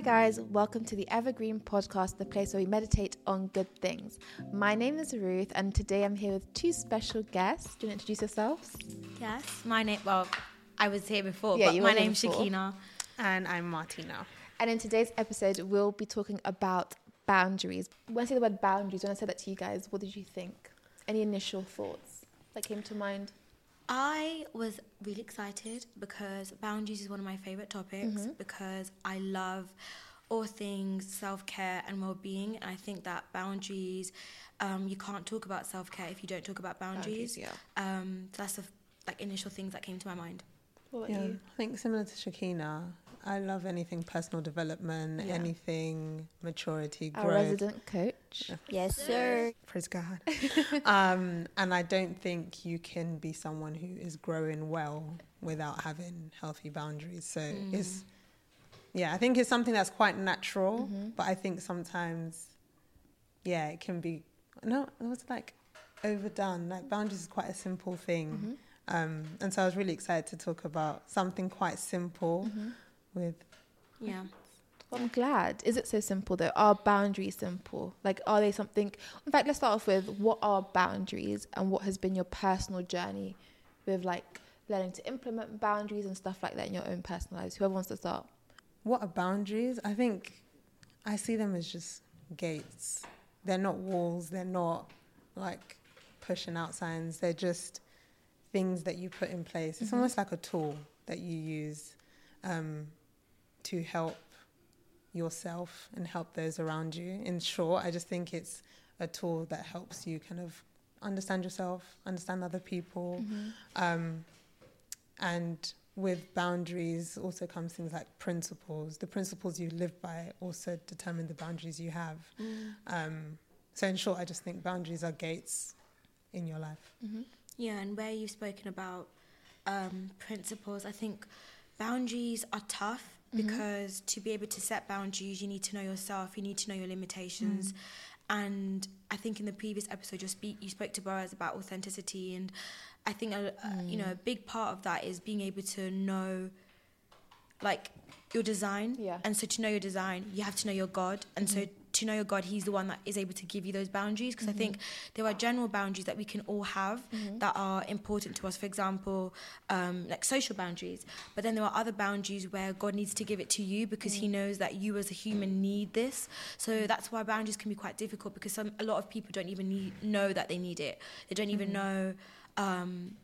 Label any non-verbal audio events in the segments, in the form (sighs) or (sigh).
Hi, guys. Welcome to the Evergreen Podcast, the place where we meditate on good things. My name is Ruth, and today I'm here with two special guests. Do you want to introduce yourselves? Yes, my name. Well, I was here before, Yeah, but you my were here name's before. Shekinah. And I'm Marthina. And in today's episode, we'll be talking about boundaries. When I say the word boundaries, when I said that to you guys, what did you think? Any initial thoughts that came to mind? I was really excited because boundaries is one of my favorite topics because I love all things self care and well being. And I think that boundaries, um, you can't talk about self care if you don't talk about boundaries. yeah. Um, so that's the like initial things that came to my mind. What about Yeah, you? I think similar to Shekinah, I love anything personal development, Yeah. anything maturity, growth. Our resident coach. Yes, sir. Praise God. (laughs) um, and I don't think you can be someone who is growing well without having healthy boundaries. So it's, yeah, I think it's something that's quite natural, but I think sometimes, yeah, it can be, no, it was like overdone. Like boundaries is quite a simple thing. Um, and so I was really excited to talk about something quite simple with Yeah. Well, I'm glad. Is it so simple though? Are boundaries simple? Like, are they something? In fact, let's start off with what are boundaries and what has been your personal journey with like learning to implement boundaries and stuff like that in your own personal lives. Whoever wants to start. What are boundaries? I think I see them as just gates. They're not walls, they're not like pushing out signs, they're just things that you put in place. It's almost like a tool that you use um, to help yourself and help those around you. In short, I just think it's a tool that helps you kind of understand yourself, understand other people. Um, and with boundaries also comes things like principles. The principles you live by also determine the boundaries you have. Um, so, in short, I just think boundaries are gates in your life. Yeah, and where you've spoken about um, principles, I think boundaries are tough Mm-hmm. because to be able to set boundaries, you need to know yourself, you need to know your limitations. Mm. And I think in the previous episode, you speak you spoke to Boaz about authenticity, and I think a, a- you know a mm. big part of that is being able to know like your design. Yeah. And so to know your design, you have to know your God. And so mm. To know your God, He's the one that is able to give you those boundaries. Because I think mm-hmm. there are general boundaries that we can all have mm-hmm. that are important to us. For example, um, like social boundaries. But then there are other boundaries where God needs to give it to you because He mm. knows that you as a human need this. So mm. that's why boundaries can be quite difficult because some a lot of people don't even need, know that they need it. They don't even mm-hmm. know. Um,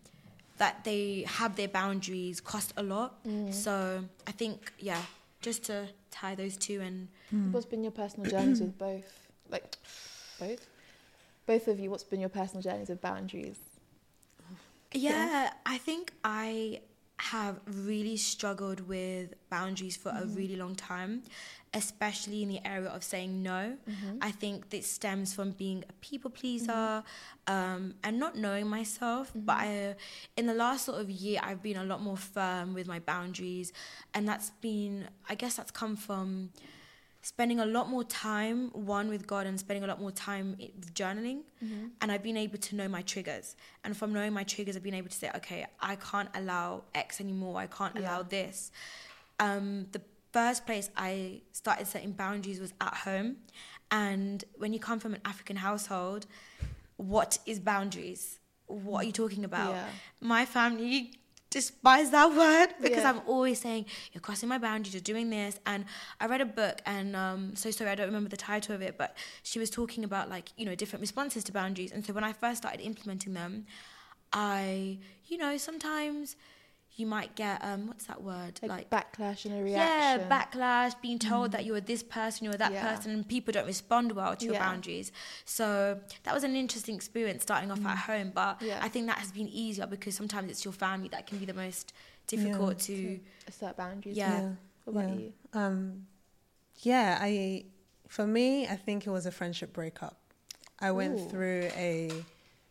that they have their boundaries cost a lot. Mm. So I think, yeah, just to tie those two and hmm. What's been your personal journeys with (clears throat) both? Like, both? Both of you, what's been your personal journeys with boundaries? yeah, I think I have really struggled with boundaries for a mm-hmm. really long time, especially in the area of saying no. Mm-hmm. I think this stems from being a people pleaser mm-hmm. um, and not knowing myself. But I, in the last sort of year, I've been a lot more firm with my boundaries, and that's been, I guess, that's come from spending a lot more time one with god and spending a lot more time journaling. And i've been able to know my triggers. And from knowing my triggers i've been able to say okay i can't allow x anymore. I can't allow this. Um, the first place i started setting boundaries was at home. And when you come from an african household what is boundaries? What are you talking about? Yeah. my family despise that word because Yeah. i'm always saying you're crossing my boundaries you're doing this and i read a book and um so sorry i don't remember the title of it but she was talking about like you know different responses to boundaries and so when i first started implementing them i you know sometimes you might get um what's that word Like, backlash and a reaction yeah backlash being told that you're this person you're that Yeah. person and people don't respond well to your Yeah. boundaries so that was an interesting experience starting off at home but Yeah. i think that has been easier because sometimes it's your family that can be the most difficult to Assert boundaries. Yeah. What about yeah. you? Um, yeah, I for me, I think it was a friendship breakup. I went Ooh. through a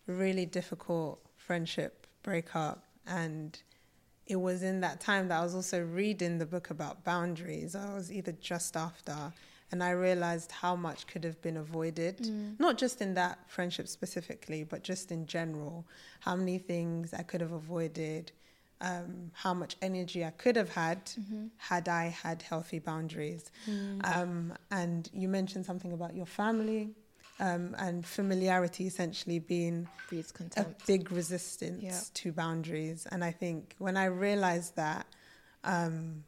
really difficult friendship breakup, and it was in that time that I was also reading the book about boundaries. I was either just after, and I realized how much could have been avoided, not just in that friendship specifically, but just in general. How many things I could have avoided um, how much energy I could have had Mm-hmm. had I had healthy boundaries. Mm. Um, and you mentioned something about your family um, and familiarity essentially being a big resistance Yeah. to boundaries. And I think when I realized that, um,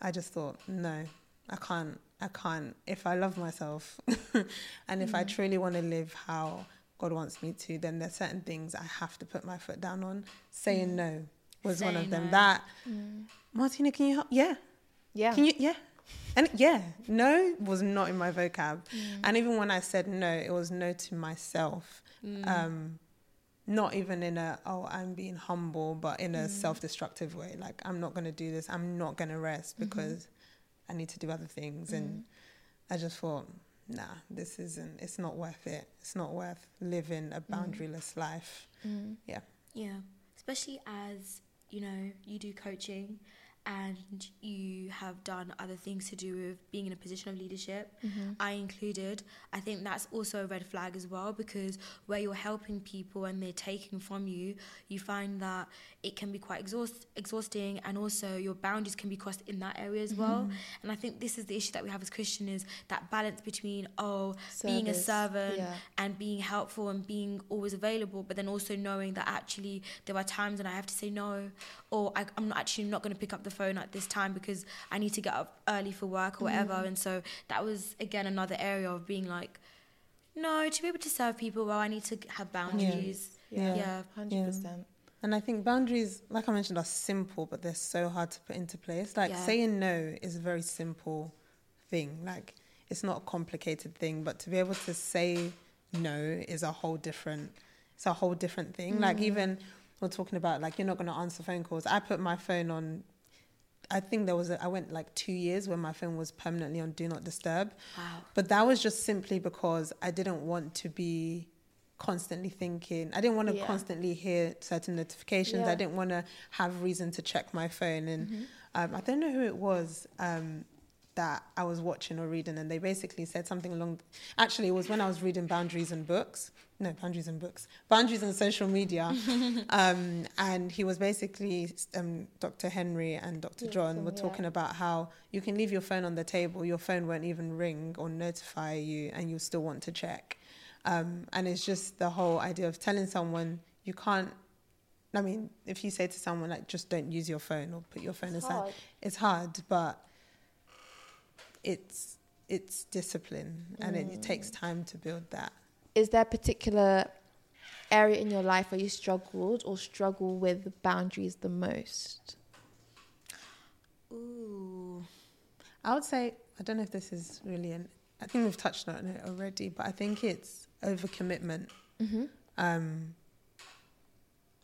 I just thought, no, I can't. I can't. If I love myself (laughs) and if I Mhm. truly want to live how God wants me to, then there's certain things I have to put my foot down on. Saying Mm. no was one of them. no. That, Mm. Marthina, can you help? Yeah. Yeah. Can you? Yeah. And yeah, no was not in my vocab. Mm. And even when I said no, it was no to myself. Mm. Um, not even in a oh I'm being humble, but in a Mm. self-destructive way. Like I'm not gonna do this. I'm not gonna rest Mhm. because I need to do other things. And I just thought, nah, this isn't. It's not worth it. It's not worth living a boundaryless life. Mm. Yeah, especially as you know you do coaching and you have done other things to do with being in a position of leadership. Mhm. I included. I think that's also a red flag as well because where you're helping people and they're taking from you, you find that it can be quite exhaust, exhausting and also your boundaries can be crossed in that area as well. Mhm. And I think this is the issue that we have as Christian is that balance between oh being a servant Yeah. and being helpful and being always available, but then also knowing that actually there are times when I have to say no, or I, I'm actually not going to pick up the phone at this time because I need to get up early for work or whatever. Mm. And so that was again another area of being like, no, to be able to serve people, well, I need to have boundaries. Yeah. Yeah. Hundred percent. And I think boundaries, like I mentioned, are simple, but they're so hard to put into place. Like Yeah. saying no is a very simple thing. Like it's not a complicated thing, but to be able to say no is a whole different. It's a whole different thing. Like Mm. even we're talking about like you're not going to answer phone calls. I put my phone on. I think there was a, I went like two years where my phone was permanently on do not disturb. Wow. But that was just simply because I didn't want to be constantly thinking. I didn't want to Yeah. constantly hear certain notifications. Yeah. I didn't want to have reason to check my phone. And Mhm. um, I don't know who it was um, that I was watching or reading, and they basically said something along. Actually, it was when I was reading Boundaries and Books. No, Boundaries and Books. Boundaries and Social Media. (laughs) um, and he was basically um, Dr. Henry and Dr. Yeah, John were yeah. talking about how you can leave your phone on the table, your phone won't even ring or notify you, and you still want to check. Um, and it's just the whole idea of telling someone you can't. I mean, if you say to someone like, just don't use your phone or put your phone It's aside, hard. it's hard, but it's it's discipline, and it, it takes Mm. time to build that. Is there a particular area in your life where you struggled or struggle with boundaries the most? Ooh. I would say I don't know if this is really an. I think we've touched on it already, but I think it's overcommitment. Mm-hmm. Um,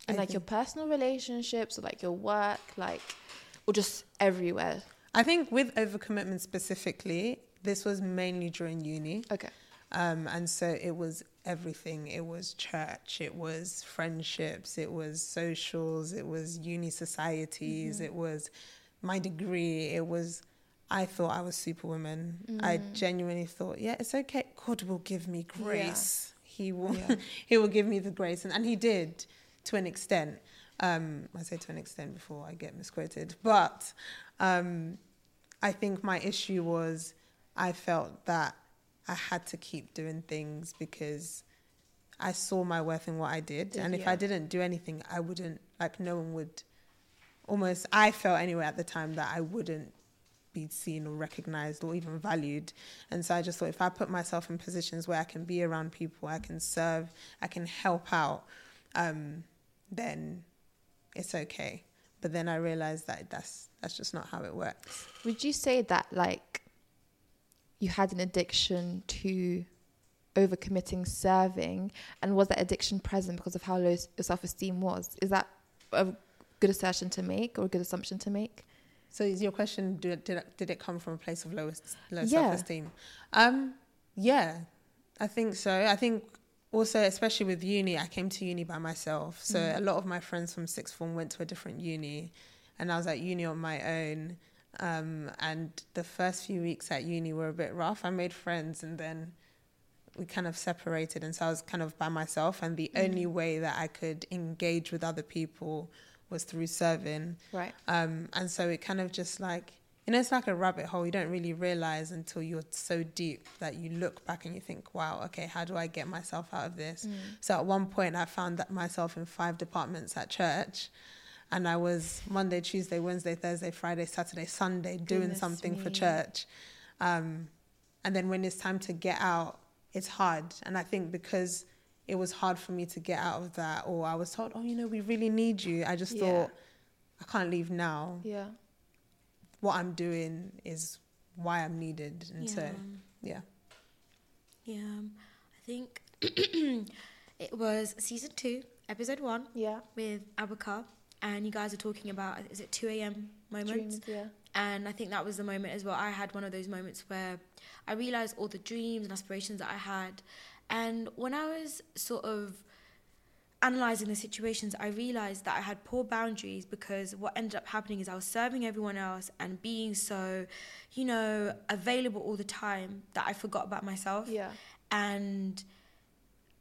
And I like your personal relationships or like your work, like, or just everywhere. I think with overcommitment specifically, this was mainly during uni. Okay. Um, and so it was everything. It was church, it was friendships, it was socials, it was uni societies, Mhm. it was my degree, it was. I thought I was superwoman. I Mm. genuinely thought, yeah, it's okay. God will give me grace. He will. Yeah. (laughs) he will give me the grace, and, and he did to an extent. Um, I say to an extent before I get misquoted, but um, I think my issue was I felt that I had to keep doing things because I saw my worth in what I did, and if yeah. I didn't do anything, I wouldn't like no one would. Almost, I felt anyway at the time that I wouldn't be seen or recognized or even valued. And so I just thought if I put myself in positions where I can be around people, I can serve, I can help out, um, then it's okay. But then I realized that that's that's just not how it works. Would you say that like you had an addiction to overcommitting serving and was that addiction present because of how low your self-esteem was is that a good assertion to make or a good assumption to make So is your question did did, did it come from a place of low low Yeah. self esteem? Um, yeah, I think so. I think also especially with uni, I came to uni by myself. So Mm. a lot of my friends from sixth form went to a different uni, and I was at uni on my own. Um, and the first few weeks at uni were a bit rough. I made friends, and then we kind of separated, and so I was kind of by myself. And the Mm. only way that I could engage with other people was through serving. Right. Um, and so it kind of just like, you know, it's like a rabbit hole. You don't really realize until you're so deep that you look back and you think, wow, okay, how do I get myself out of this? Mm. So at one point, I found that myself in five departments at church. And I was Monday, Tuesday, Wednesday, Thursday, Friday, Saturday, Sunday doing Goodness something for church. Um, and then when it's time to get out, it's hard. And I think because it was hard for me to get out of that, or I was told, oh, you know, we really need you, I just Yeah. thought, I can't leave now Yeah. What I'm doing is why I'm needed. And so, yeah. Yeah, um, I think (clears throat) it was season two, episode one, Yeah. with Abaka, and you guys are talking about is it two a.m. moments? Dreams. Yeah. And I think that was the moment as well. I had one of those moments where I realized all the dreams and aspirations that I had, and when I was sort of analyzing the situations, I realized that I had poor boundaries because what ended up happening is I was serving everyone else and being so, you know, available all the time that I forgot about myself. Yeah. And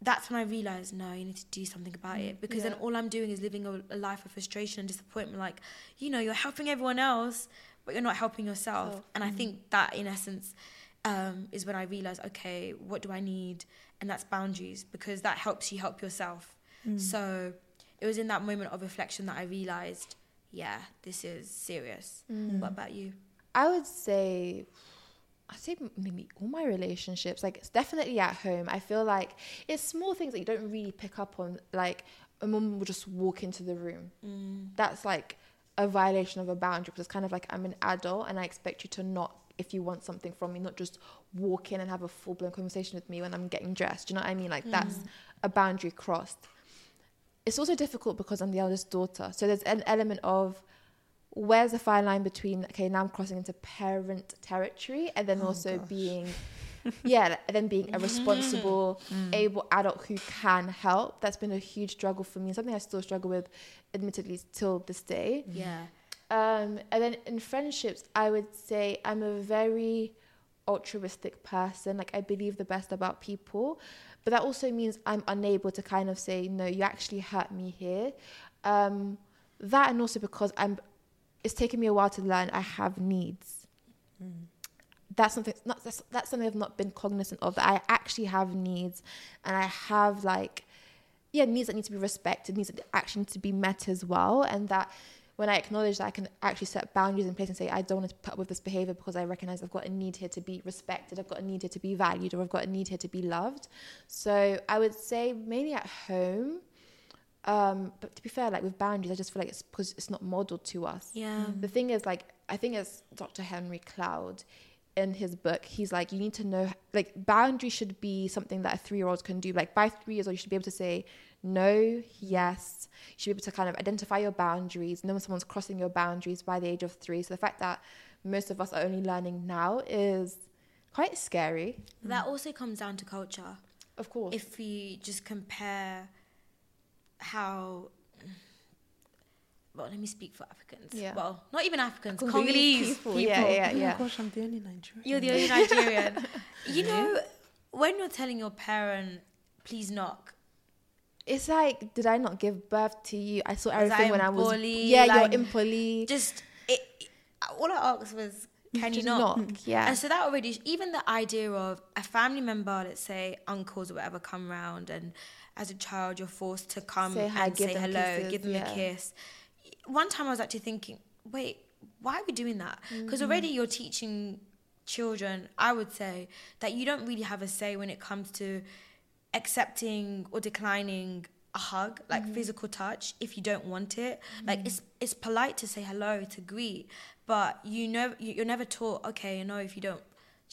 that's when I realized, no, you need to do something about it because then all I'm doing is living a, a life of frustration and disappointment. Like, you know, you're helping everyone else, but you're not helping yourself. Self. And I think that, in essence, um, is when I realized, okay, what do I need? And that's boundaries because that helps you help yourself. Mm. So it was in that moment of reflection that I realized, yeah, this is serious. Mm. What about you? I would say, I'd say maybe all my relationships. Like it's definitely at home. I feel like it's small things that you don't really pick up on. Like a mum will just walk into the room. Mm. That's like a violation of a boundary because it's kind of like I'm an adult and I expect you to not, if you want something from me, not just walk in and have a full blown conversation with me when I'm getting dressed. Do you know what I mean? Like mm. that's a boundary crossed. It's also difficult because I'm the eldest daughter. So there's an element of where's the fine line between okay now i'm crossing into parent territory and then Oh, also gosh. being yeah and then being a responsible able adult who can help that's been a huge struggle for me something i still struggle with admittedly till this day Yeah. um, and then in friendships, I would say I'm a very altruistic person. Like I believe the best about people, but that also means I'm unable to kind of say, no, you actually hurt me here. Um, that and also because I'm, it's taken me a while to learn I have needs. That's something. Not that's, that's something I've not been cognizant of. That I actually have needs, and I have like yeah, needs that need to be respected, needs that actually need to be met as well. And that when I acknowledge that, I can actually set boundaries in place and say, I don't want to put up with this behavior because I recognize I've got a need here to be respected, I've got a need here to be valued, or I've got a need here to be loved. So I would say mainly at home. Um, but to be fair, like with boundaries, I just feel like it's because it's not modeled to us. Yeah. The thing is, like, I think it's Dr. Henry Cloud in his book. He's like, you need to know, like, boundaries should be something that a three year old can do. Like, by three years old, you should be able to say no, yes. You should be able to kind of identify your boundaries, know when someone's crossing your boundaries by the age of three. So the fact that most of us are only learning now is quite scary, That also comes down to culture. of course. If we just compare how well, let me speak for Africans. Yeah. Well, not even Africans, Congolese Congolese people, people. yeah, yeah. Oh my gosh, I'm the only Nigerian. You're the only Nigerian. (laughs) you know, when you're telling your parent, please knock, It's like, did I not give birth to you? I saw everything I when I was. poly? Yeah, Like, you're in poly. just it, it- all I asked was, can you not? knock? Yeah. And so that already, even the idea of a family member, let's say uncles or whatever, come round, and as a child you're forced to come Say hi, and say hello, kisses, give them yeah. a kiss. One time I was actually thinking, wait, why are we doing that? Because Mm-hmm. already you're teaching children, I would say, that you don't really have a say when it comes to accepting or declining a hug, like Mm-hmm. physical touch, if you don't want it. Like it's it's polite to say hello, to greet, but you know you- you're never taught. Okay, you know if you don't.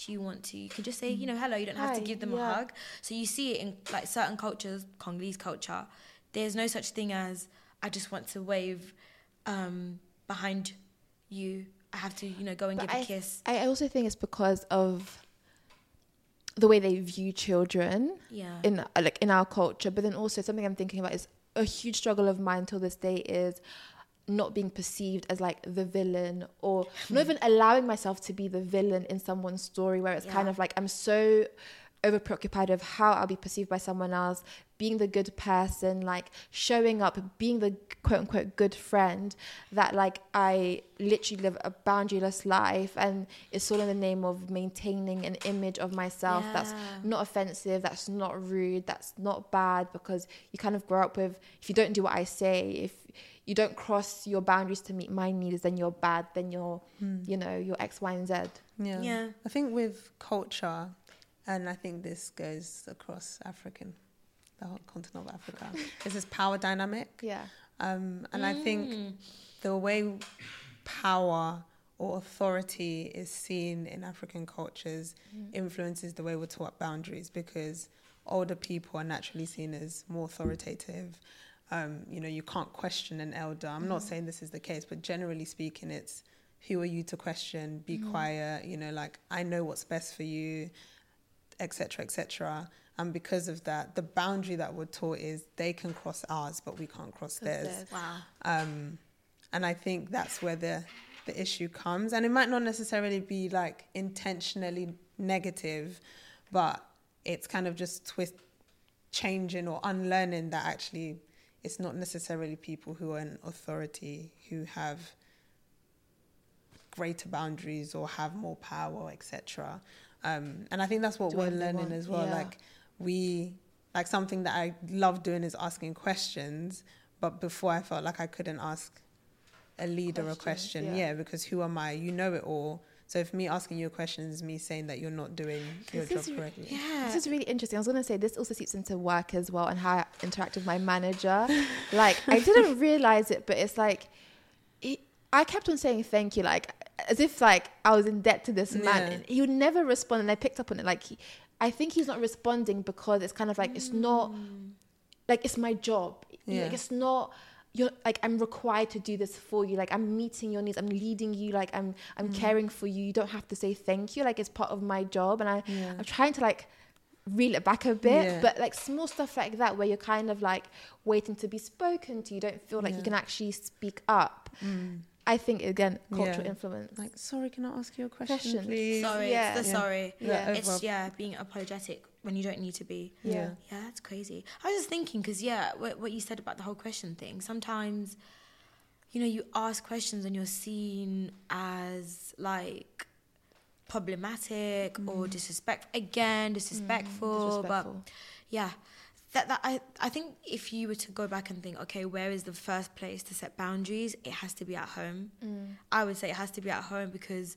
Do you want to? You can just say, you know, hello. You don't have to give them yeah. a hug. So you see it in like certain cultures, Congolese culture. There's no such thing as I just want to wave um, behind you. I have to, you know, go and But give a I- kiss. I also think it's because of the way they view children Yeah. in uh, like in our culture. But then also something I'm thinking about is a huge struggle of mine till this day is not being perceived as like the villain or (laughs) not even allowing myself to be the villain in someone's story where it's kind of like I'm so over preoccupied with how I'll be perceived by someone else, being the good person, like showing up, being the quote unquote good friend, that like I literally live a boundaryless life and it's all in the name of maintaining an image of myself that's not offensive, that's not rude, that's not bad because you kind of grow up with if you don't do what I say, if you don't cross your boundaries to meet my needs, then you're bad, then you're, hmm. you know, you're X, Y, and Z. Yeah. Yeah. I think with culture, and I think this goes across African, the whole continent of Africa, is this power dynamic. (laughs) Yeah. Um, and I think Mm. the way power or authority is seen in African cultures influences the way we're taught boundaries because older people are naturally seen as more authoritative. Um, you know, you can't question an elder. I'm not saying this is the case, but generally speaking, it's who are you to question? Be quiet. You know, like I know what's best for you, etc., etc. And because of that, the boundary that we're taught is they can cross ours, but we can't cross theirs. theirs. Wow. Um, and I think that's where the the issue comes. And it might not necessarily be like intentionally negative, but it's kind of just twist changing or unlearning that actually it's not necessarily people who are in authority who have greater boundaries or have more power, etc. Um, and I think that's what Do we're learning want, as well. yeah. Like we like something that I love doing is asking questions, but before I felt like I couldn't ask a leader a question. yeah. Yeah. because who am I? You know it all. So if me asking you a question is me saying that you're not doing your This job is re- correctly. Yeah. This is really interesting. I was going to say this also seeps into work as well and how I interact with my manager. like I didn't (laughs) realize it, but it's like he, I kept on saying thank you, like as if like I was in debt to this man. Yeah. He would never respond, and I picked up on it. Like he, I think he's not responding because it's kind of like it's not like it's my job. Yeah. Like it's not. You're like I'm required to do this for you. Like I'm meeting your needs. I'm leading you. Like I'm I'm caring for you. You don't have to say thank you. Like it's part of my job, and I Yeah. I'm trying to like reel it back a bit, Yeah. but like small stuff like that where you're kind of like waiting to be spoken to, you don't feel like you can actually speak up. Mm. I think again, cultural Yeah. influence. Like, sorry, can I ask you a question, Question. please? Sorry, Yeah. it's the Yeah. sorry. Yeah. It's yeah, being apologetic when you don't need to be. yeah. Yeah, that's crazy. I was just thinking because yeah, what, what you said about the whole question thing. Sometimes, you know, you ask questions and you're seen as like problematic or mm. disrespect again, disrespectful. But Disrespectful. yeah, that that I I think if you were to go back and think, okay, where is the first place to set boundaries? It has to be at home. Mm. I would say it has to be at home because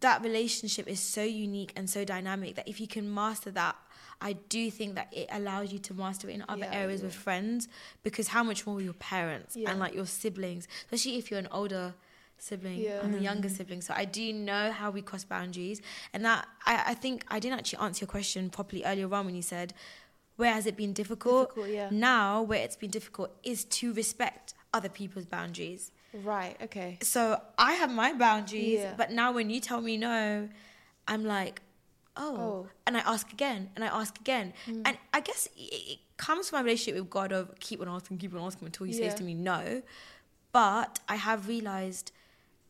that relationship is so unique and so dynamic that if you can master that, I do think that it allows you to master it in other Yeah, areas yeah. with friends because how much more with your parents Yeah. and like your siblings, especially if you're an older sibling Yeah. and a younger sibling. So I do know how we cross boundaries. And that I, I think I didn't actually answer your question properly earlier on when you said, where has it been difficult? Difficult, yeah. Now, where it's been difficult is to respect other people's boundaries. Right. Okay. So I have my boundaries, Yeah. but now when you tell me no, I'm like, oh. Oh. And I ask again, and I ask again. Mm. And I guess it, it comes from my relationship with God of keep on asking, keep on asking until He Yeah. says to me no. But I have realized,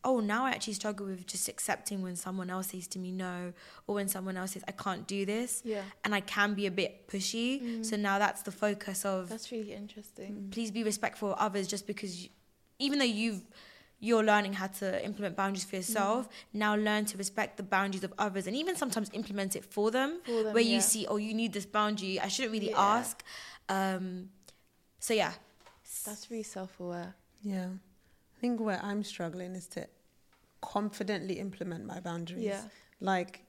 oh, now I actually struggle with just accepting when someone else says to me no, or when someone else says I can't do this. Yeah. And I can be a bit pushy. Mm. So now that's the focus of That's really interesting. Mm. please be respectful of others just because you, even though you've you're learning how to implement boundaries for yourself mm. now learn to respect the boundaries of others and even sometimes implement it for them, For them, where you yeah. see oh you need this boundary i shouldn't really Yeah. ask um so yeah That's really self-aware. Yeah. I think where I'm struggling is to confidently implement my boundaries. Yeah. Like,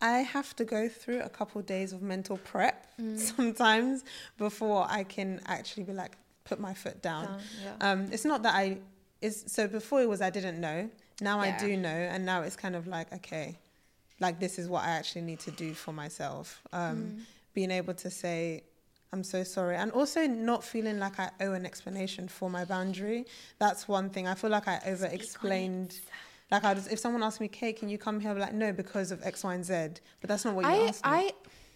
I have to go through a couple days of mental prep (laughs) Mm. sometimes before I can actually be like, put my foot down. Down, yeah. Um, it's not that I, it's, so before it was I didn't know. Now I do know. And now it's kind of like, okay, like this is what I actually need to do for myself. Um, Mm. Being able to say, I'm so sorry. And also not feeling like I owe an explanation for my boundary. That's one thing. I feel like I over explained. Like I just, if someone asked me, Kate, can you come here? I'd be like, no, because of X, Y, and Z. But that's not what you I asked me.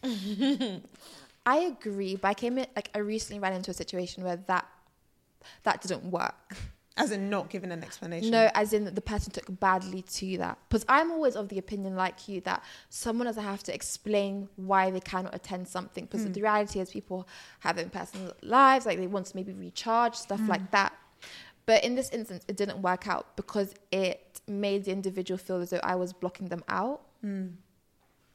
I (laughs) I agree, but I came in like I recently ran into a situation where that that didn't work. As in not giving an explanation. No, as in the person took badly to that. Because I'm always of the opinion, like you, that someone doesn't have to explain why they cannot attend something. Because Hmm. the reality is, people have their personal lives, like they want to maybe recharge, stuff Hmm. like that. But in this instance, it didn't work out because it made the individual feel as though I was blocking them out. Mm.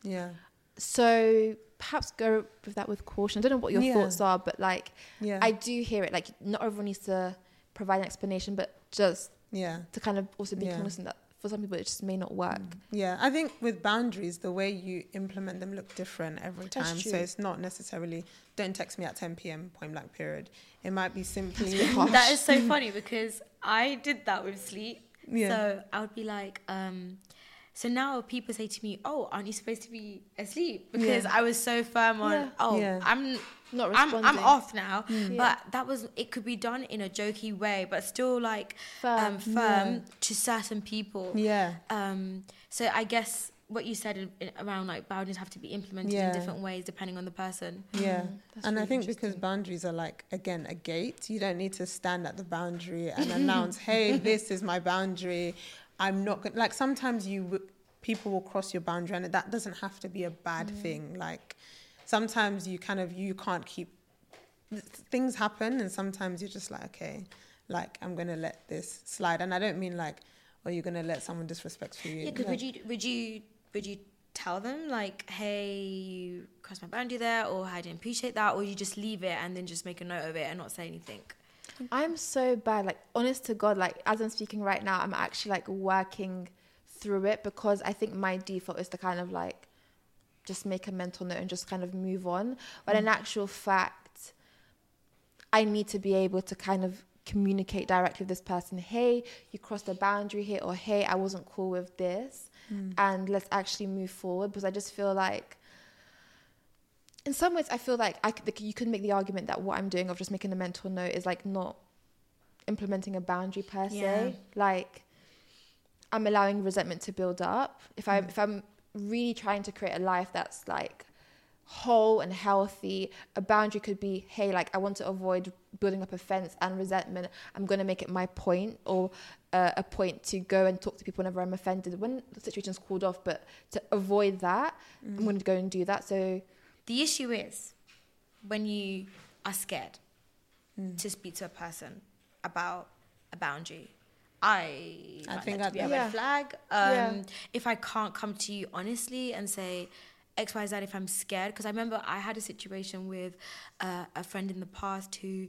Yeah. So perhaps go with that with caution. I don't know what your Yeah. thoughts are, but like Yeah. I do hear it. Like not everyone needs to provide an explanation, but just yeah. to kind of also be Yeah. cognizant that for some people it just may not work. Yeah, I think with boundaries, the way you implement them look different every time. So it's not necessarily don't text me at 10 p.m. point blank period. It might be simply that is so funny because I did that with sleep. Yeah. So I would be like, um, so now people say to me, "Oh, aren't you supposed to be asleep?" Because Yeah. I was so firm on, Yeah. "Oh, Yeah. I'm Not I'm, responding. I'm off now." Yeah. But that was it. Could be done in a jokey way, but still like Firm. um, firm Yeah. to certain people. yeah, Um, so I guess what you said in, in, around like boundaries have to be implemented Yeah. in different ways depending on the person. yeah. Mm, that's and I think because boundaries are like again a gate, you don't need to stand at the boundary (laughs) and announce, "Hey, this is my boundary." I'm not going like sometimes you w- people will cross your boundary and that doesn't have to be a bad Mm. thing. Like sometimes you kind of you can't keep th- things happen and sometimes you're just like okay like i'm gonna let this slide and i don't mean like oh you're gonna let someone disrespect you Yeah, because like, would you would you would you tell them like, hey, you crossed my boundary there, or I didn't appreciate that, or you just leave it and then just make a note of it and not say anything? I'm so bad. Like honest to God, like as I'm speaking right now, I'm actually like working through it because I think my default is to kind of like just make a mental note and just kind of move on. But in mm. actual fact, I need to be able to kind of communicate directly with this person. Hey, you crossed a boundary here, or hey, I wasn't cool with this, hmm. and let's actually move forward. Because I just feel like in some ways, I feel like I could, you could make the argument that what I'm doing of just making a mental note is like not implementing a boundary per se. Yeah. Like I'm allowing resentment to build up. If I hmm. if I'm really trying to create a life that's like whole and healthy, a boundary could be, hey, like I want to avoid building up offense and resentment. I'm going to make it my point or uh, a point to go and talk to people whenever I'm offended when the situation's called off. But to avoid that, I'm going to go and do that. So The issue is when you are scared Mm. to speak to a person about a boundary. I, I think that to I'd- be a Yeah. red flag. Um, Yeah. If I can't come to you honestly and say X, Y, Z, if I'm scared, because I remember I had a situation with uh, a friend in the past who,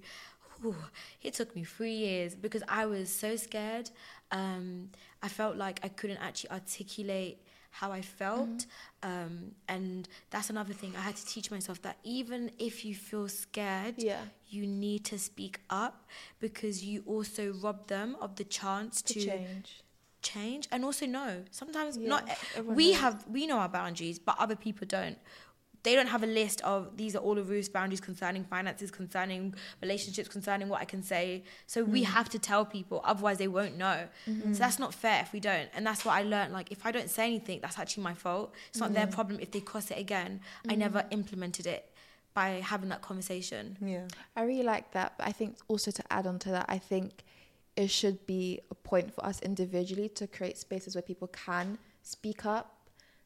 whew, it took me three years because I was so scared. Um, I felt like I couldn't actually articulate how I felt. Um, and that's another thing. I had to teach myself that even if you feel scared, yeah, you need to speak up because you also rob them of the chance to to, change. Change and also know sometimes Yeah, not we knows. have we know our boundaries but other people don't they don't have a list of these are all of Ruth's boundaries concerning finances, concerning relationships, concerning what I can say. So we mm. have to tell people, otherwise they won't know. So mm-hmm. that's not fair if we don't. And that's what I learned. Like if I don't say anything, that's actually my fault. It's not their problem if they cross it again. I mm-hmm. never implemented it by having that conversation. yeah I really like that. But I think also to add on to that, I think it should be a point for us individually to create spaces where people can speak up,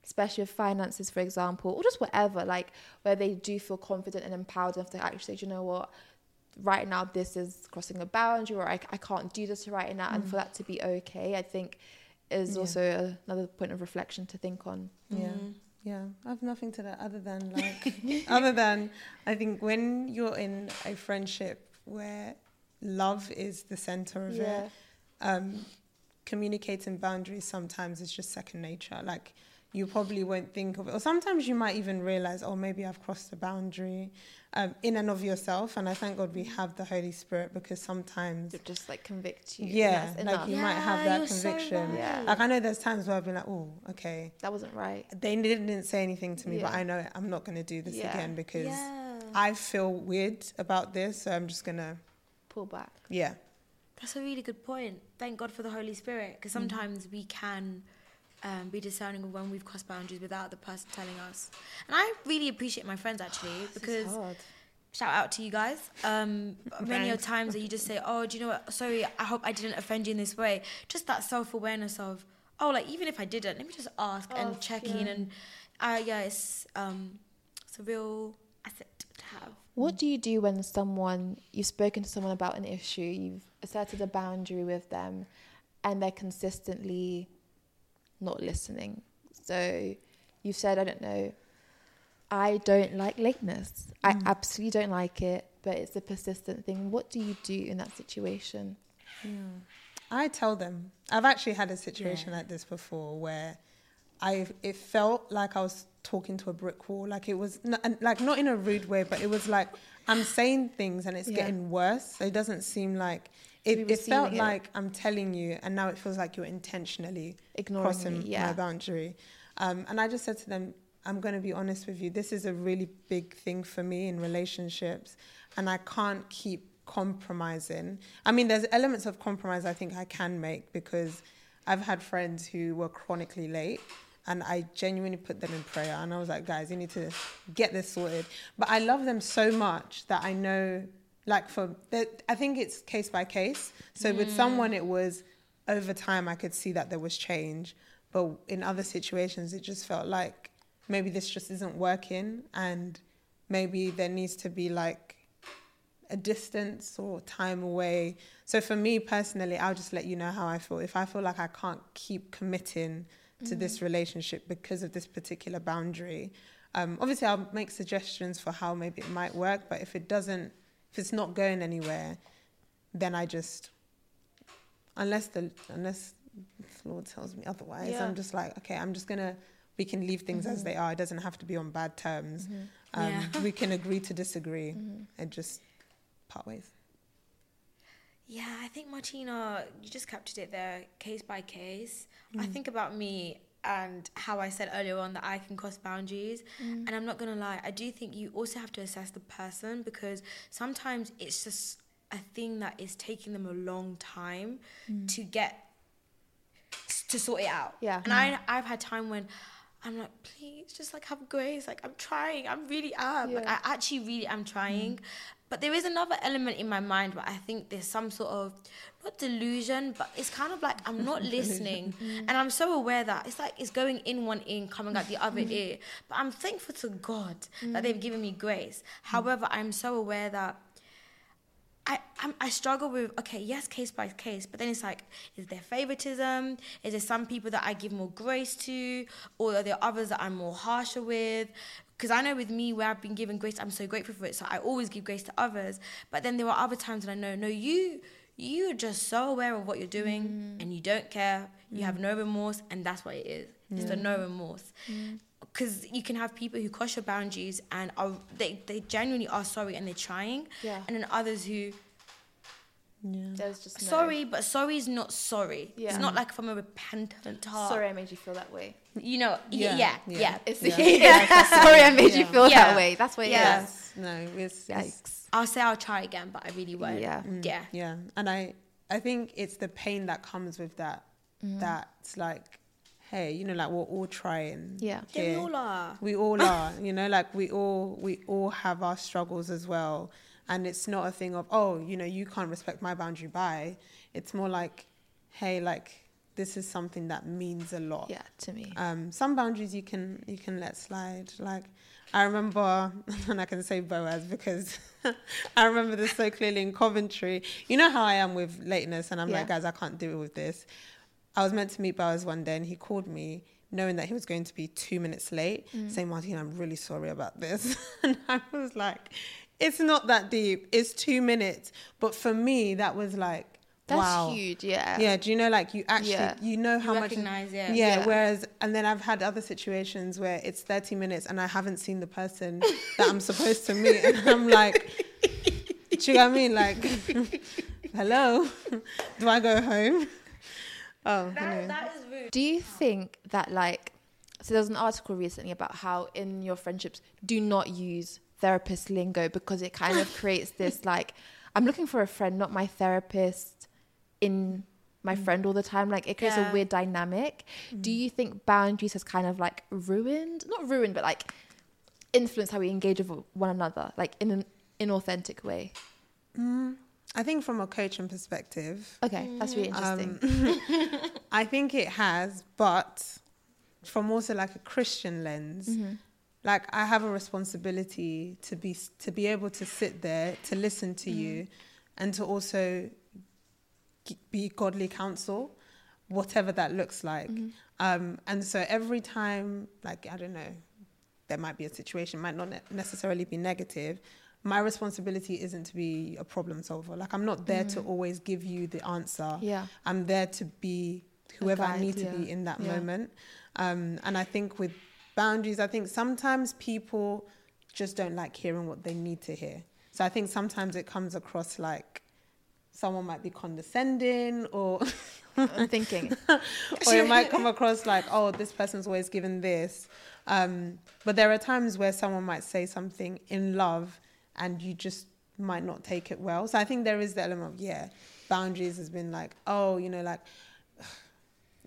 especially with finances, for example, or just whatever, like where they do feel confident and empowered enough to actually say, "Do you know what, right now this is crossing a boundary or I, I can't do this right now. And for that to be okay, I think is Yeah. also another point of reflection to think on. yeah Mm. yeah i have nothing to that other than (laughs) like other than i think when you're in a friendship where love is the center of it um, communicating boundaries sometimes is just second nature. Like you probably won't think of it, or sometimes you might even realize, oh, maybe I've crossed a boundary um, in and of yourself. And I thank God we have the Holy Spirit because sometimes, to just like convict you. yeah, like enough. you might have that you're so conviction. right. Yeah. Like I know there's times where I've been like, oh, okay, that wasn't right. they didn't say anything to me, but I know I'm not going to do this Yeah. again because Yeah. I feel weird about this, so I'm just gonna, Pull back. yeah, That's a really good point. Thank God for the Holy Spirit, because Mm. sometimes we can um, be discerning of when we've crossed boundaries without the person telling us. And I really appreciate my friends actually, (sighs) because shout out to you guys. Um, (laughs) many of times that you just say, "Oh, do you know what? Sorry, I hope I didn't offend you in this way." Just that self awareness of, "Oh, like even if I didn't, let me just ask and check yeah. in." And uh, yeah, it's um, it's a real asset to have. What do you do when someone you've spoken to someone about an issue, you've asserted a boundary with them, and they're consistently not listening? So you've said, I don't know, I don't like lateness. I mm. absolutely don't like it, but it's a persistent thing. What do you do in that situation? I tell them. I've actually had a situation like this before where I it felt like I was talking to a brick wall. Like it was n- and, like not in a rude way, but it was like I'm saying things and it's Yeah. getting worse. It doesn't seem like it. It felt it. like I'm telling you, and now it feels like you're intentionally Ignoring crossing me, yeah. my boundary. Um, and I just said to them, I'm going to be honest with you. This is a really big thing for me in relationships, and I can't keep compromising. I mean, there's elements of compromise I think I can make because I've had friends who were chronically late. And I genuinely put them in prayer. And I was like, guys, you need to get this sorted. But I love them so much that I know, like, for, that I think it's case by case. So with mm. someone, it was over time, I could see that there was change. But in other situations, it just felt like maybe this just isn't working. And maybe there needs to be like a distance or time away. So for me personally, I'll just let you know how I feel. If I feel like I can't keep committing to this relationship because of this particular boundary, um, obviously I'll make suggestions for how maybe it might work. But if it doesn't, if it's not going anywhere, then I just, unless the unless the Lord tells me otherwise, Yeah. I'm just like, okay, I'm just gonna. We can leave things as they are. It doesn't have to be on bad terms. Um, Yeah. We can agree to disagree (laughs) and just part ways. Yeah, I think Marthina, you just captured it there, case by case. I mm. think about me and how I said earlier on that I can cross boundaries. Mm. And I'm not going to lie, I do think you also have to assess the person because sometimes it's just a thing that is taking them a long time mm. to get to sort it out. Yeah. And I I've had time when I'm like, please, just like have grace. Like I'm trying. I'm really am. Like I actually really am trying. But there is another element in my mind where I think there's some sort of not delusion, but it's kind of like I'm not (laughs) listening. Mm. And I'm so aware that it's like it's going in one ear coming out the other mm. ear. But I'm thankful to God that they've mm. given me grace. However, I'm so aware that I, I'm, I struggle with okay yes case by case but then it's like is there favoritism? Is there some people that I give more grace to? Or are there others that I'm more harsher with because I know with me where I've been given grace I'm so grateful for it. So I always give grace to others. But then there are other times when I know no you you're just so aware of what you're doing mm. and you don't care. You have mm. no remorse and that's what it is. It's the no remorse. Mm. Because you can have people who cross your boundaries and are they, they genuinely are sorry and they're trying. Yeah. and then others who Yeah. There's just no. sorry but sorry is not sorry. Yeah. it's not like from a repentant heart. Sorry, I made you feel that way. You know yeah Yeah, yeah, yeah. It's (laughs) Yeah. yeah. (laughs) sorry, I made you feel Yeah. that way. That's what it is. Yeah. Yes. No, it's, it's Yikes. i'll say i'll try again but i really won't Yeah. Mm. yeah yeah. And I I think it's the pain that comes with that mm. that's like, hey, you know, like we're all trying. Yeah. yeah we all are We all are, (laughs) you know, like we all we all have our struggles as well. And it's not a thing of, oh, you know, you can't respect my boundary by. It's more like, hey, like this is something that means a lot. Yeah, to me. Um, some boundaries you can you can let slide. Like I remember, (laughs) and I can say Boaz because (laughs) I remember this so clearly in Coventry. You know how I am with lateness, and I'm like, guys, I can't deal with this. I was meant to meet Boaz one day, and he called me knowing that he was going to be two minutes late, saying, Martin, I'm really sorry about this. (laughs) and I was like, it's not that deep. It's two minutes. But for me, that was like, That's wow. huge. Yeah. Yeah, do you know like you actually Yeah. you know how much recognize it. yeah, Yeah. whereas and then I've had other situations where it's 30 minutes and I haven't seen the person that I'm supposed to meet and I'm like do you know what I mean like (laughs) hello do I go home oh anyway. that is rude Do you think that like so there was an article recently about how in your friendships do not use therapist lingo because it kind of (laughs) creates this like I'm looking for a friend, not my therapist in my friend all the time. Like it creates Yeah. a weird dynamic. Do you think boundaries has kind of like ruined not ruined, but like influenced how we engage with one another? Like in an inauthentic way? Mm, I think from a coaching perspective, Okay, that's really interesting. um, (laughs) I think it has, but from also like a Christian lens, Mm-hmm. like I have a responsibility to be to be able to sit there to listen to Mm-hmm. you, and to also g- be godly counsel, whatever that looks like. Mm-hmm. Um, and so every time, like I don't know, there might be a situation, might not ne- necessarily be negative. My responsibility isn't to be a problem solver. Like I'm not there to always give you the answer. Mm-hmm. Yeah. I'm there to be whoever I guide, need to yeah. be in that Yeah. moment. Um, and I think with boundaries, I think sometimes people just don't like hearing what they need to hear. So I think sometimes it comes across like someone might be condescending or I'm thinking. (laughs) or it might come across like, oh, this person's always given this. Um, but there are times where someone might say something in love and you just might not take it well. So I think there is the element of, yeah, boundaries has been like, oh, you know, like, (sighs)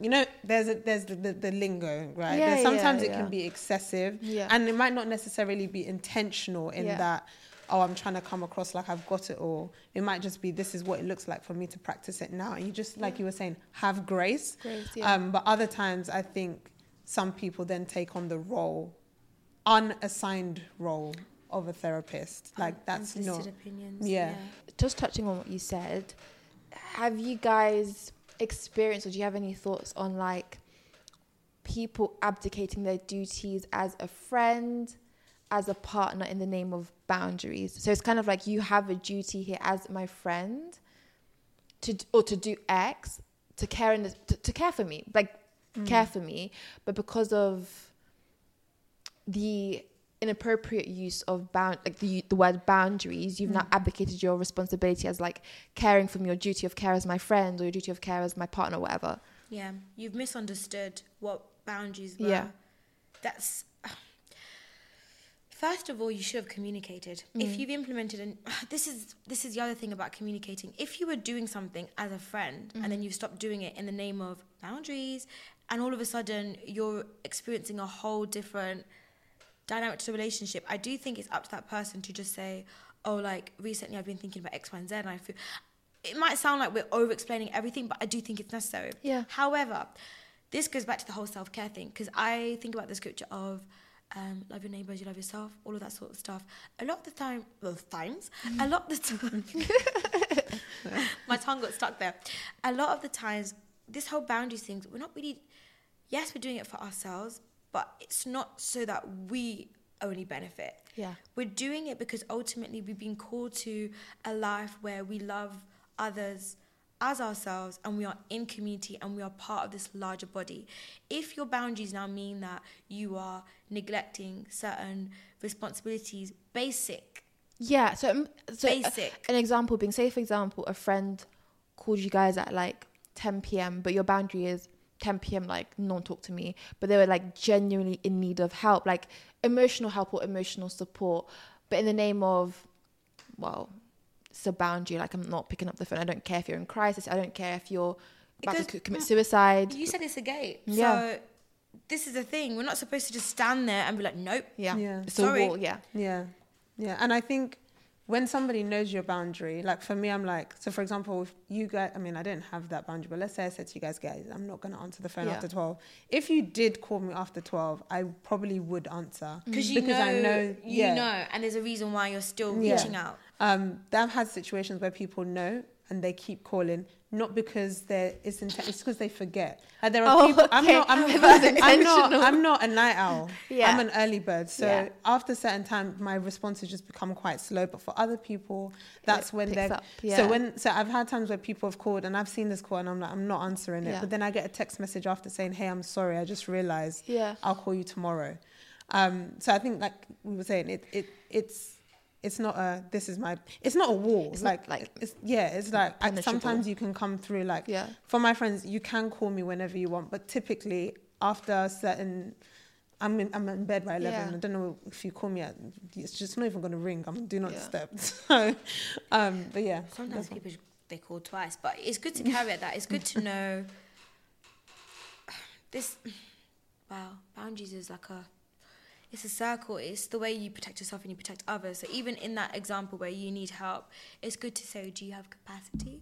you know, there's a, there's the, the, the lingo, right? Yeah, There's sometimes yeah, it yeah. can be excessive Yeah. and it might not necessarily be intentional in that, oh, I'm trying to come across like I've got it all. It might just be, this is what it looks like for me to practice it now. And you just, like you were saying, have grace. Grace, yeah. Um, but other times, I think some people then take on the role, unassigned role of a therapist. Like that's Unsolicited not. opinions. yeah. Just touching on what you said, have you guys experienced or do you have any thoughts on like people abdicating their duties as a friend, as a partner in the name of boundaries? So it's kind of like you have a duty here as my friend to or to do X to care in this, to, to care for me, like mm. care for me, but because of the inappropriate use of bound like the the word boundaries you've now mm. abdicated your responsibility as like caring from your duty of care as my friend or your duty of care as my partner whatever Yeah, you've misunderstood what boundaries were. Yeah. That's First of all, you should have communicated. Mm. If you've implemented and (sighs) this is this is the other thing about communicating. If you were doing something as a friend and Mm. then you stopped doing it in the name of boundaries and all of a sudden you're experiencing a whole different dynamic to the relationship, I do think it's up to that person to just say, "Oh, like recently I've been thinking about X, Y, and Z, and I feel." It might sound like we're over explaining everything, but I do think it's necessary. Yeah. However, this goes back to the whole self care thing because I think about the scripture of um, love your neighbors, you love yourself, all of that sort of stuff. A lot of the time, well, times, a lot of the time, (laughs) my tongue got stuck there. A lot of the times, this whole boundaries thing, we're not really, yes, we're doing it for ourselves, but it's not so that we only benefit. yeah We're doing it because ultimately we've been called to a life where we love others as ourselves and we are in community and we are part of this larger body. If your boundaries now mean that you are neglecting certain responsibilities, basic, yeah so, um, so uh, basic. an example being say for example a friend called you guys at like 10 p.m but your boundary is 10 p.m like non talk to me but they were like genuinely in need of help like emotional help or emotional support but in the name of well it's a boundary like i'm not picking up the phone i don't care if you're in crisis i don't care if you're about Because- to commit suicide You said it's a gate. Yeah. So this is the thing. We're not supposed to just stand there and be like, nope. yeah, Yeah. it's Sorry. a wall yeah Yeah, yeah, and I think when somebody knows your boundary, like for me, I'm like, so for example, if you guys, I mean, I didn't have that boundary, but let's say I said to you guys, guys, I'm not going to answer the phone Yeah. after 12. If you did call me after 12, I probably would answer mm. Because you because know, I know, you yeah. know, and there's a reason why you're still Yeah. reaching out. Um, I've had situations where people know and they keep calling, not because they're it's because they forget. Like there are Oh, people. I'm not. I'm, I thought it was I'm not. I'm not a night owl. Yeah. I'm an early bird. So Yeah. after a certain time, my responses just become quite slow. But for other people, that's It when they're. up, yeah. So when so I've had times where people have called and I've seen this call and I'm like I'm not answering it. But then I get a text message after saying, Hey, I'm sorry. I just realized yeah I'll call you tomorrow. Um, so I think, like we were saying, it, it it's it's not a this is my it's not a wall. It's like like it's yeah, it's like I, sometimes you can come through. Like yeah for my friends, you can call me whenever you want, but typically after a certain. I'm in, I'm in bed by 11. Yeah. I don't know if you call me at, it's just not even going to ring. I'm do not Yeah. disturb. (laughs) So, um, but yeah. Sometimes people they call twice, but it's good to caveat that. It's good to (laughs) know this. Wow, boundaries is like a. it's a circle. It's the way you protect yourself and you protect others. So even in that example where you need help, it's good to say, do you have capacity?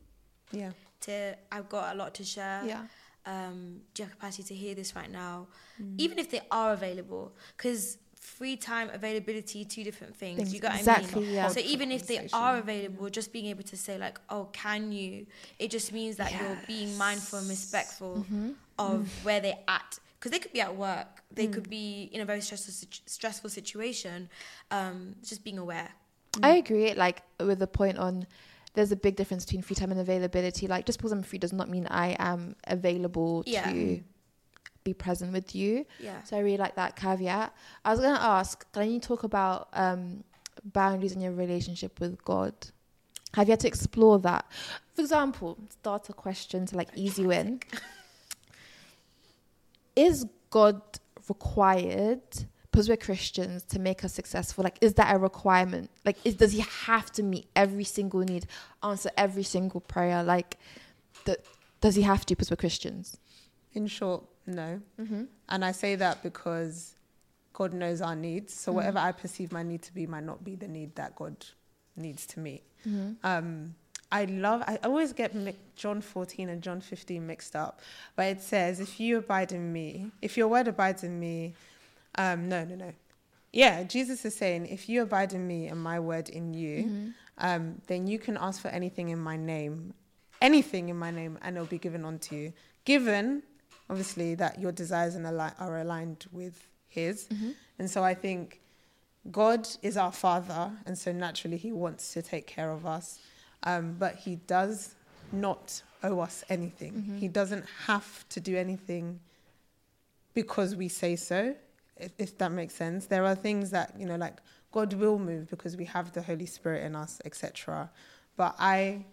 Yeah. To I've got a lot to share. Yeah. Um, do you have capacity to hear this right now? Even if they are available, because free time availability two different things. Things- you got what I exactly, mean? yeah. So even if they are available, just being able to say like, "Oh, can you?" It just means that you're being mindful and respectful Mm-hmm. of where they're at. Because they could be at work, they Mm. could be in a very stressful stressful situation. Um, just being aware. I agree. Like with the point on, there's a big difference between free time and availability. Like just because I'm free does not mean I am available Yeah. to be present with you. Yeah. So I really like that caveat. I was gonna ask, can you talk about um, boundaries in your relationship with God? Have you had to explore that? For example, start a question to like ease you in. (laughs) Is God required, because we're Christians, to make us successful? Like, is that a requirement? Like, is, does He have to meet every single need, answer every single prayer? Like, does He have to because we're Christians? In short, no. Mm-hmm. And I say that because God knows our needs. So whatever I perceive my need to be might not be the need that God needs to meet. Um, I love, I always get John 14 and John 15 mixed up, but it says, if you abide in me, if your word abides in me, um, no, no, no. Yeah, Jesus is saying, if you abide in me and my word in you, um, then you can ask for anything in my name, anything in my name, and it'll be given unto you. Given, obviously, that your desires and are aligned with His. And so I think God is our Father, and so naturally He wants to take care of us. Um, but He does not owe us anything. He doesn't have to do anything because we say so, if, if that makes sense. There are things that, you know, like God will move because we have the Holy Spirit in us, etc. But I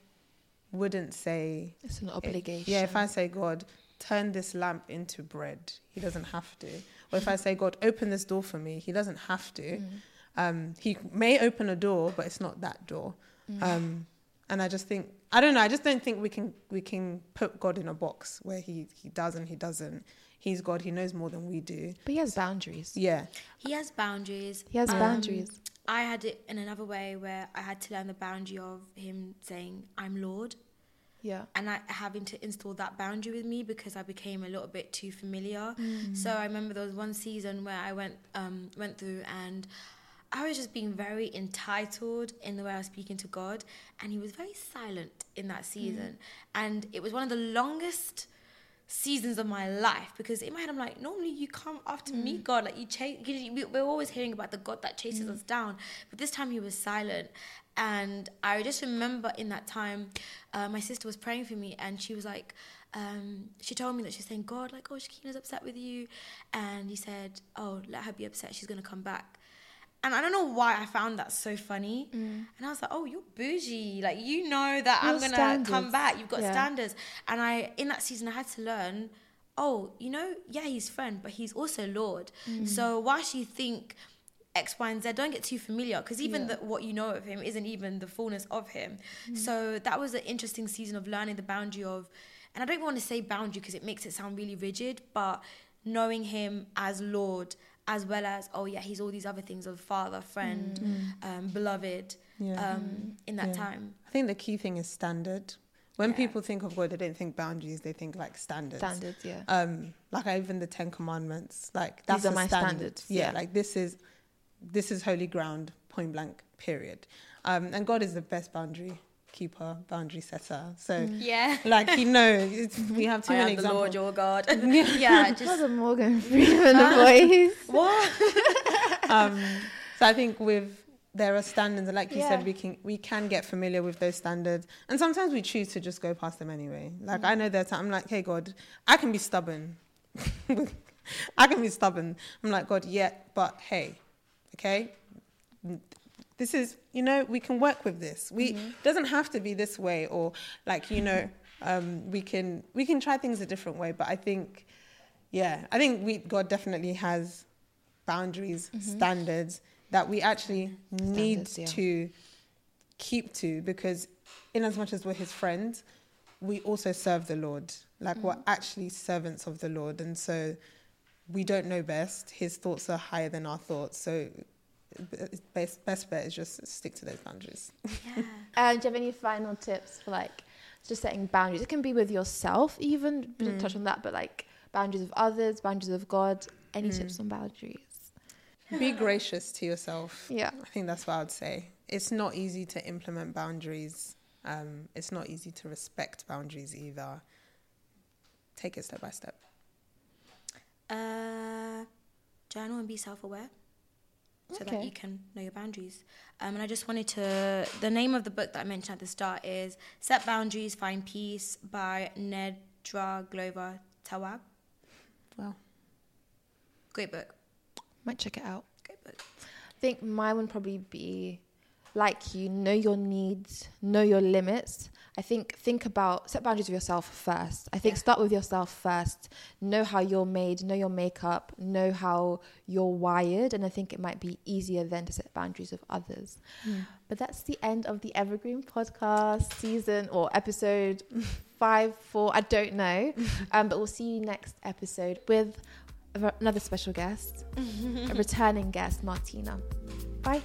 wouldn't say It's an it- obligation. yeah, if I say, God, turn this lamp into bread, He doesn't have to. Or if I say, God, open this door for me, He doesn't have to. Mm. Um, he may open a door, but it's not that door. Mm. Um, and I just think, I don't know, I just don't think we can we can put God in a box where He He does and He doesn't. He's God. He knows more than we do. But he has boundaries. Yeah. He has boundaries. He has Um, boundaries. I had it in another way where I had to learn the boundary of him saying, I'm Lord. Yeah. and I having to install that boundary with me because I became a little bit too familiar. So I remember there was one season where I went um, went through and I was just being very entitled in the way I was speaking to God, and He was very silent in that season, and it was one of the longest seasons of my life because in my head I'm like normally you come after me God like you chase we're always hearing about the God that chases us down. But this time he was silent. And I just remember in that time uh, my sister was praying for me and she was like um, she told me that she's saying God like oh Shekinah's upset with you. And he said oh let her be upset. She's gonna come back and I don't know why I found that so funny. Mm. And I was like, oh, you're bougie. Like, you know that I'm going to come back. You've got Yeah. standards. And I, in that season, I had to learn, oh, you know, yeah, he's friend, but he's also Lord. Mm. So whilst you think X, Y, and Z, don't get too familiar because even Yeah. the, what you know of him isn't even the fullness of him. Mm. So that was an interesting season of learning the boundary of, and I don't want to say boundary because it makes it sound really rigid, but knowing him as Lord as well as oh yeah he's all these other things of father friend um, beloved Yeah. um, in that Yeah. time I think the key thing is standard. When Yeah. people think of God, they don't think boundaries, they think like standards. Standards, yeah. um like even the 10 commandments like that's These are a my standard. standards, yeah, yeah. like this is this is holy ground point blank period um and god is the best boundary keeper boundary setter so yeah. (laughs) like he knows it's, (laughs) we have too I many am the examples Lord your God. (laughs) Yeah. Just just the Morgan Freeman voice. what? Um so i think with there are standards like you Yeah. said we can we can get familiar with those standards. And sometimes we choose to just go past them anyway. Like i know that i'm like hey god i can be stubborn. I can be stubborn. I'm like god yeah but hey okay this is you know we can work with this we mm-hmm. it doesn't have to be this way or like you know um we can we can try things a different way but i think yeah i think we god definitely has boundaries mm-hmm. standards that we actually need Standards, yeah. to keep to because in as much as we're his friends we also serve the lord like we're mm-hmm. actually servants of the lord and so we don't know best. His thoughts are higher than our thoughts. So best best bet is just stick to those boundaries. Yeah. (laughs) And do you have any final tips for like just setting boundaries? It can be with yourself, even we didn't Mm. touch on that, but like boundaries with others, boundaries with God. Any Mm. tips on boundaries? Be gracious to yourself. Yeah. I think that's what I'd say. It's not easy to implement boundaries. Um, it's not easy to respect boundaries either. Take it step by step. Uh, journal and be self-aware so that you can know your boundaries. Um, and I just wanted to. The name of the book that I mentioned at the start is "Set Boundaries, Find Peace" by Nedra Glover Tawwab. Well, Great book. Might check it out. Great book. I think mine would probably be like you know your needs, know your limits. I think think about set boundaries with yourself first. I think Yeah. start with yourself first. Know how you're made, know your makeup, know how you're wired, and I think it might be easier then to set boundaries with others. But that's the end of the Evergreen podcast season or episode (laughs) five, four. I don't know. (laughs) Um, but we'll see you next episode with another special guest, a (laughs) returning guest, Marthina. Bye.